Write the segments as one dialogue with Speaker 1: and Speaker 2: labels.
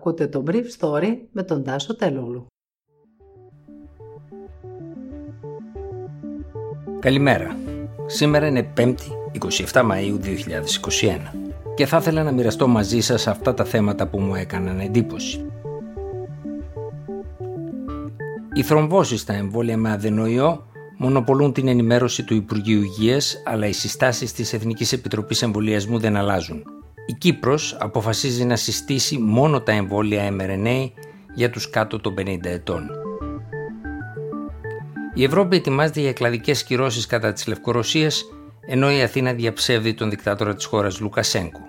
Speaker 1: Ακούτε το Brief Story με τον Τάσο Τελούλου.
Speaker 2: Καλημέρα. Σήμερα είναι 5η 27 Μαΐου 2021 και θα ήθελα να μοιραστώ μαζί σας αυτά τα θέματα που μου έκαναν εντύπωση. Οι θρομβώσεις στα εμβόλια με αδενοϊό μονοπολούν την ενημέρωση του Υπουργείου Υγείας, αλλά οι συστάσεις της Εθνικής Επιτροπής Εμβολιασμού δεν αλλάζουν. Η Κύπρος αποφασίζει να συστήσει μόνο τα εμβόλια mRNA για τους κάτω των 50 ετών. Η Ευρώπη ετοιμάζεται για κλαδικές κυρώσεις κατά της Λευκορωσίας, ενώ η Αθήνα διαψεύδει τον δικτάτορα της χώρας Λουκασέγκου.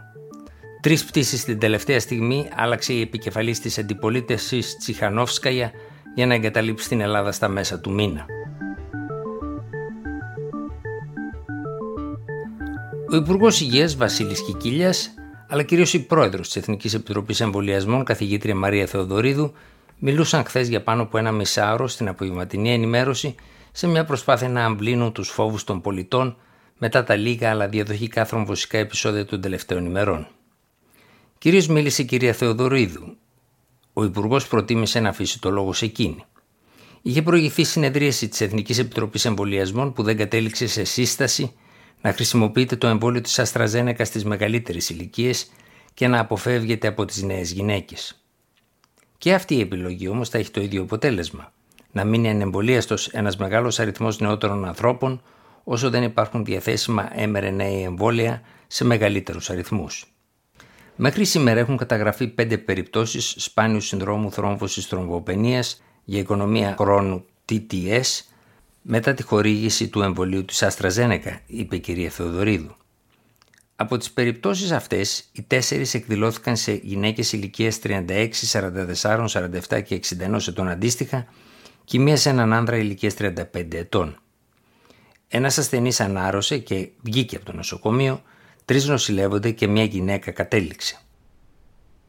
Speaker 2: Τρεις πτήσεις την τελευταία στιγμή άλλαξε η επικεφαλής της αντιπολίτευσης Τσιχανόφσκαγια για να εγκαταλείψει την Ελλάδα στα μέσα του μήνα. Ο Υπουργός Υγείας Βασίλης Κικίλιας, αλλά κυρίως η πρόεδρος της Εθνικής Επιτροπής Εμβολιασμών, καθηγήτρια Μαρία Θεοδωρίδου, μιλούσαν χθες για πάνω από ένα μισάωρο στην απογευματινή ενημέρωση σε μια προσπάθεια να αμβλύνουν τους φόβους των πολιτών μετά τα λίγα αλλά διαδοχικά θρομβωσικά επεισόδια των τελευταίων ημερών. Κυρίως μίλησε η κυρία Θεοδωρίδου. Ο Υπουργός προτίμησε να αφήσει το λόγο σε εκείνη. Είχε προηγηθεί συνεδρίαση της Εθνικής Επιτροπής Εμβολιασμών που δεν κατέληξε σε σύσταση να χρησιμοποιείτε το εμβόλιο της Αστραζένεκα στις μεγαλύτερες ηλικίες και να αποφεύγετε από τις νέες γυναίκες. Και αυτή η επιλογή όμως θα έχει το ίδιο αποτέλεσμα. Να μείνει ανεμβολίαστος ένας μεγάλος αριθμός νεότερων ανθρώπων όσο δεν υπάρχουν διαθέσιμα mRNA εμβόλια σε μεγαλύτερους αριθμούς. Μέχρι σήμερα έχουν καταγραφεί πέντε περιπτώσεις σπάνιου συνδρόμου θρόμβωσης θρομβοπενίας για οικονομία χρόνου TTS μετά τη χορήγηση του εμβολίου της Αστραζένεκα, είπε η κυρία Θεοδωρίδου. Από τις περιπτώσεις αυτές, οι τέσσερις εκδηλώθηκαν σε γυναίκες ηλικίας 36, 44, 47 και 61 ετών αντίστοιχα και μία σε έναν άνδρα ηλικίας 35 ετών. Ένας ασθενής ανάρρωσε και βγήκε από το νοσοκομείο, τρεις νοσηλεύονται και μία γυναίκα κατέληξε.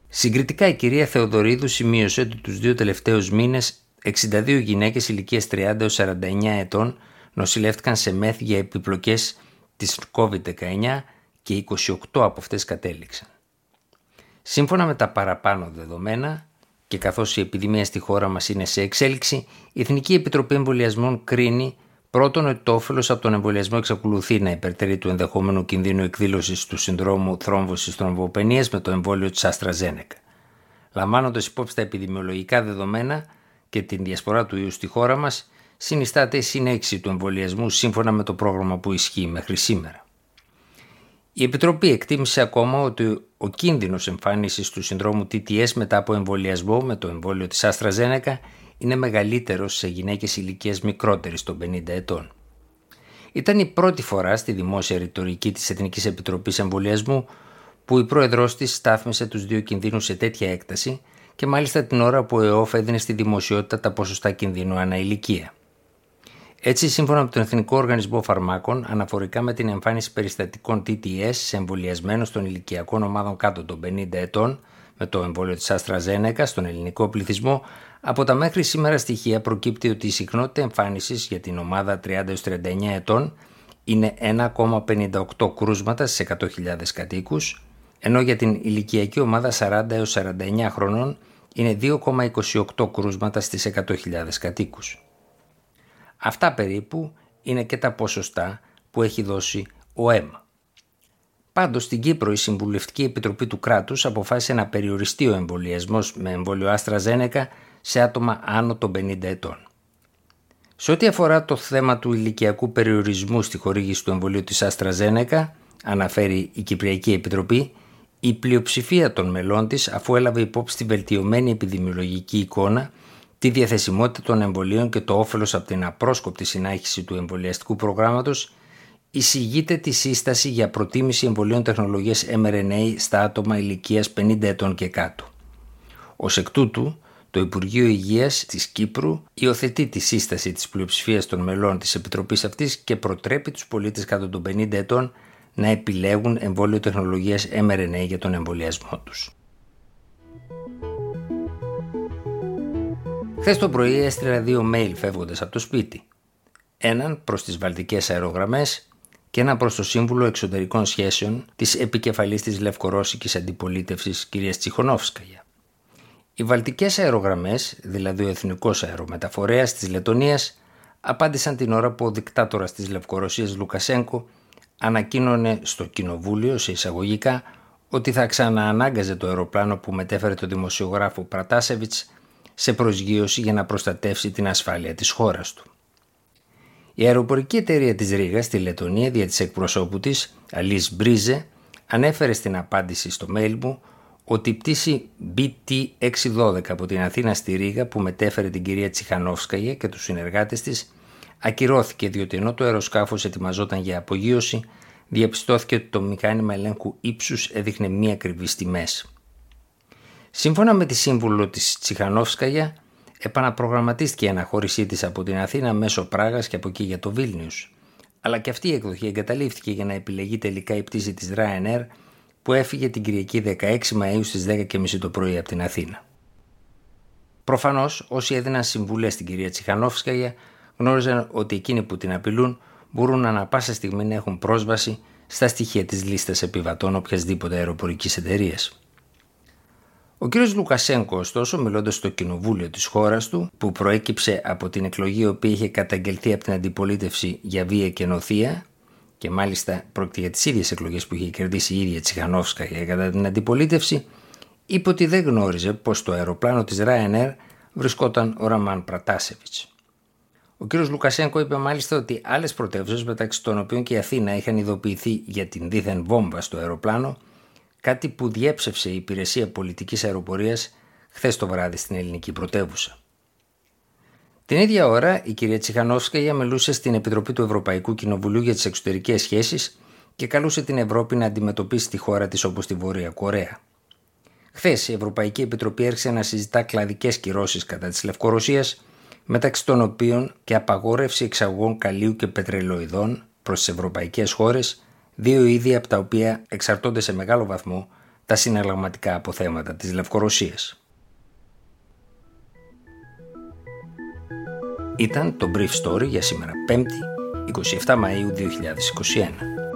Speaker 2: Συγκριτικά η κυρία Θεοδωρίδου σημείωσε ότι τους δύο τελευταίους μήνες 62 γυναίκες ηλικίας 30 49 ετών νοσηλεύτηκαν σε μεθ για επιπλοκές της COVID-19 και 28 από αυτές κατέληξαν. Σύμφωνα με τα παραπάνω δεδομένα και καθώς η επιδημία στη χώρα μας είναι σε εξέλιξη, η Εθνική Επιτροπή Εμβολιασμών κρίνει πρώτον ότι το όφελος από τον εμβολιασμό εξακολουθεί να υπερτερεί του ενδεχόμενου κινδύνου εκδήλωσης του συνδρόμου θρόμβωσης θρομβοπενίας με το εμβόλιο της AstraZeneca. Λαμβάνοντας υπόψη τα επιδημιολογικά δεδομένα, και την διασπορά του ιού στη χώρα μας συνιστάται η συνέχιση του εμβολιασμού σύμφωνα με το πρόγραμμα που ισχύει μέχρι σήμερα. Η Επιτροπή εκτίμησε ακόμα ότι ο κίνδυνος εμφάνισης του συνδρόμου TTS μετά από εμβολιασμό με το εμβόλιο της AstraZeneca είναι μεγαλύτερος σε γυναίκες ηλικίας μικρότερης των 50 ετών. Ήταν η πρώτη φορά στη δημόσια ρητορική της Εθνικής Επιτροπής Εμβολιασμού που η πρόεδρός της στάθμισε τους δύο κινδύνους σε τέτοια έκταση και μάλιστα την ώρα που ο ΕΟΦ έδινε στη δημοσιότητα τα ποσοστά κινδύνου ανά ηλικία. Έτσι, σύμφωνα με τον Εθνικό Οργανισμό Φαρμάκων, αναφορικά με την εμφάνιση περιστατικών TTS σε εμβολιασμένους των ηλικιακών ομάδων κάτω των 50 ετών με το εμβόλιο της AstraZeneca στον ελληνικό πληθυσμό, από τα μέχρι σήμερα στοιχεία προκύπτει ότι η συχνότητα εμφάνισης για την ομάδα 30-39 ετών είναι 1,58 κρούσματα στι 100.000 κατοίκους, ενώ για την ηλικιακή ομάδα 40 έως 49 χρονών είναι 2,28 κρούσματα στις 100.000 κατοίκους. Αυτά περίπου είναι και τα ποσοστά που έχει δώσει ο ΕΜΑ. Πάντως στην Κύπρο η Συμβουλευτική Επιτροπή του Κράτους αποφάσισε να περιοριστεί ο εμβολιασμός με εμβόλιο Άστρα Ζένεκα σε άτομα άνω των 50 ετών. Σε ό,τι αφορά το θέμα του ηλικιακού περιορισμού στη χορήγηση του εμβολίου της Άστρα Ζένεκα, αναφέρει η Κυπριακή Επιτροπή, η πλειοψηφία των μελών της, αφού έλαβε υπόψη τη βελτιωμένη επιδημιολογική εικόνα, τη διαθεσιμότητα των εμβολίων και το όφελος από την απρόσκοπτη συνάχιση του εμβολιαστικού προγράμματος, εισηγείται τη σύσταση για προτίμηση εμβολίων τεχνολογίας mRNA στα άτομα ηλικίας 50 ετών και κάτω. Ω εκ τούτου, το Υπουργείο Υγείας της Κύπρου υιοθετεί τη σύσταση της πλειοψηφίας των μελών της Επιτροπής αυτής και προτρέπει τους πολίτες κάτω των 50 ετών να επιλέγουν εμβόλιο τεχνολογίας mRNA για τον εμβολιασμό τους. Χθες το πρωί έστειλα δύο mail φεύγοντας από το σπίτι. Έναν προς τις βαλτικές αερογραμμές και ένα προς το Σύμβουλο Εξωτερικών Σχέσεων της επικεφαλής της Λευκορώσικης Αντιπολίτευσης κ. Τσιχονόφσκαγια. Οι βαλτικές αερογραμμές, δηλαδή ο εθνικός αερομεταφορέας της Λετωνίας, απάντησαν την ώρα που ο δικτάτορας της Λευκορωσίας Λουκασέγκο ανακοίνωνε στο κοινοβούλιο σε εισαγωγικά ότι θα ξαναανάγκαζε το αεροπλάνο που μετέφερε το δημοσιογράφο Πρατάσεβιτς σε προσγείωση για να προστατεύσει την ασφάλεια της χώρας του. Η αεροπορική εταιρεία της Ρήγας στη Λετωνία δια της εκπροσώπου της, Αλής Μπρίζε, ανέφερε στην απάντηση στο mail μου ότι η πτήση BT-612 από την Αθήνα στη Ρήγα που μετέφερε την κυρία Τσιχανόφσκαγια και τους συνεργάτες της ακυρώθηκε διότι ενώ το αεροσκάφος ετοιμαζόταν για απογείωση διαπιστώθηκε ότι το μηχάνημα ελέγχου ύψους έδειχνε μία ακριβή τιμές. Σύμφωνα με τη σύμβουλο της Τσιχανόφσκαγια επαναπρογραμματίστηκε η αναχώρησή της από την Αθήνα μέσω Πράγας και από εκεί για το Βίλνιους. Αλλά και αυτή η εκδοχή εγκαταλείφθηκε για να επιλεγεί τελικά η πτήση της Ryanair που έφυγε την Κυριακή 16 Μαΐου στις 10.30 το πρωί από την Αθήνα. Προφανώς, όσοι έδιναν συμβουλές στην κυρία Τσιχανόφσκαγια γνώριζαν ότι εκείνοι που την απειλούν μπορούν ανα πάσα στιγμή να έχουν πρόσβαση στα στοιχεία της λίστας επιβατών οποιασδήποτε αεροπορικής εταιρείας. Ο κ. Λουκασέγκο, ωστόσο, μιλώντας στο κοινοβούλιο της χώρας του, που προέκυψε από την εκλογή η οποία είχε καταγγελθεί από την αντιπολίτευση για βία και νοθεία, και μάλιστα πρόκειται για τις ίδιες εκλογές που είχε κερδίσει η ίδια Τσιχανόφσκα κατά την αντιπολίτευση, είπε ότι δεν γνώριζε πως το αεροπλάνο της Ryanair βρισκόταν ο Ραμάν Πρατάσεβιτς. Ο κ. Λουκασέγκο είπε μάλιστα ότι άλλες πρωτεύουσες, μεταξύ των οποίων και η Αθήνα, είχαν ειδοποιηθεί για την δίθεν βόμβα στο αεροπλάνο, κάτι που διέψευσε η υπηρεσία πολιτικής αεροπορίας χθες το βράδυ στην ελληνική πρωτεύουσα. Την ίδια ώρα, η κυρία Τσιχανόφσκαγια μιλούσε στην Επιτροπή του Ευρωπαϊκού Κοινοβουλίου για τις Εξωτερικές Σχέσεις και καλούσε την Ευρώπη να αντιμετωπίσει τη χώρα της όπως τη Βόρεια Κορέα. Χθες, η Ευρωπαϊκή Επιτροπή έρχισε να συζητά κλαδικές κυρώσεις κατά της Λευκορωσίας, μεταξύ των οποίων και απαγόρευση εξαγωγών καλίου και πετρελοειδών προς τις ευρωπαϊκές χώρες, δύο είδη από τα οποία εξαρτώνται σε μεγάλο βαθμό τα συναλλαγματικά αποθέματα της Λευκορωσίας. Ήταν το Brief Story για σήμερα 5η 27 Μαΐου 2021.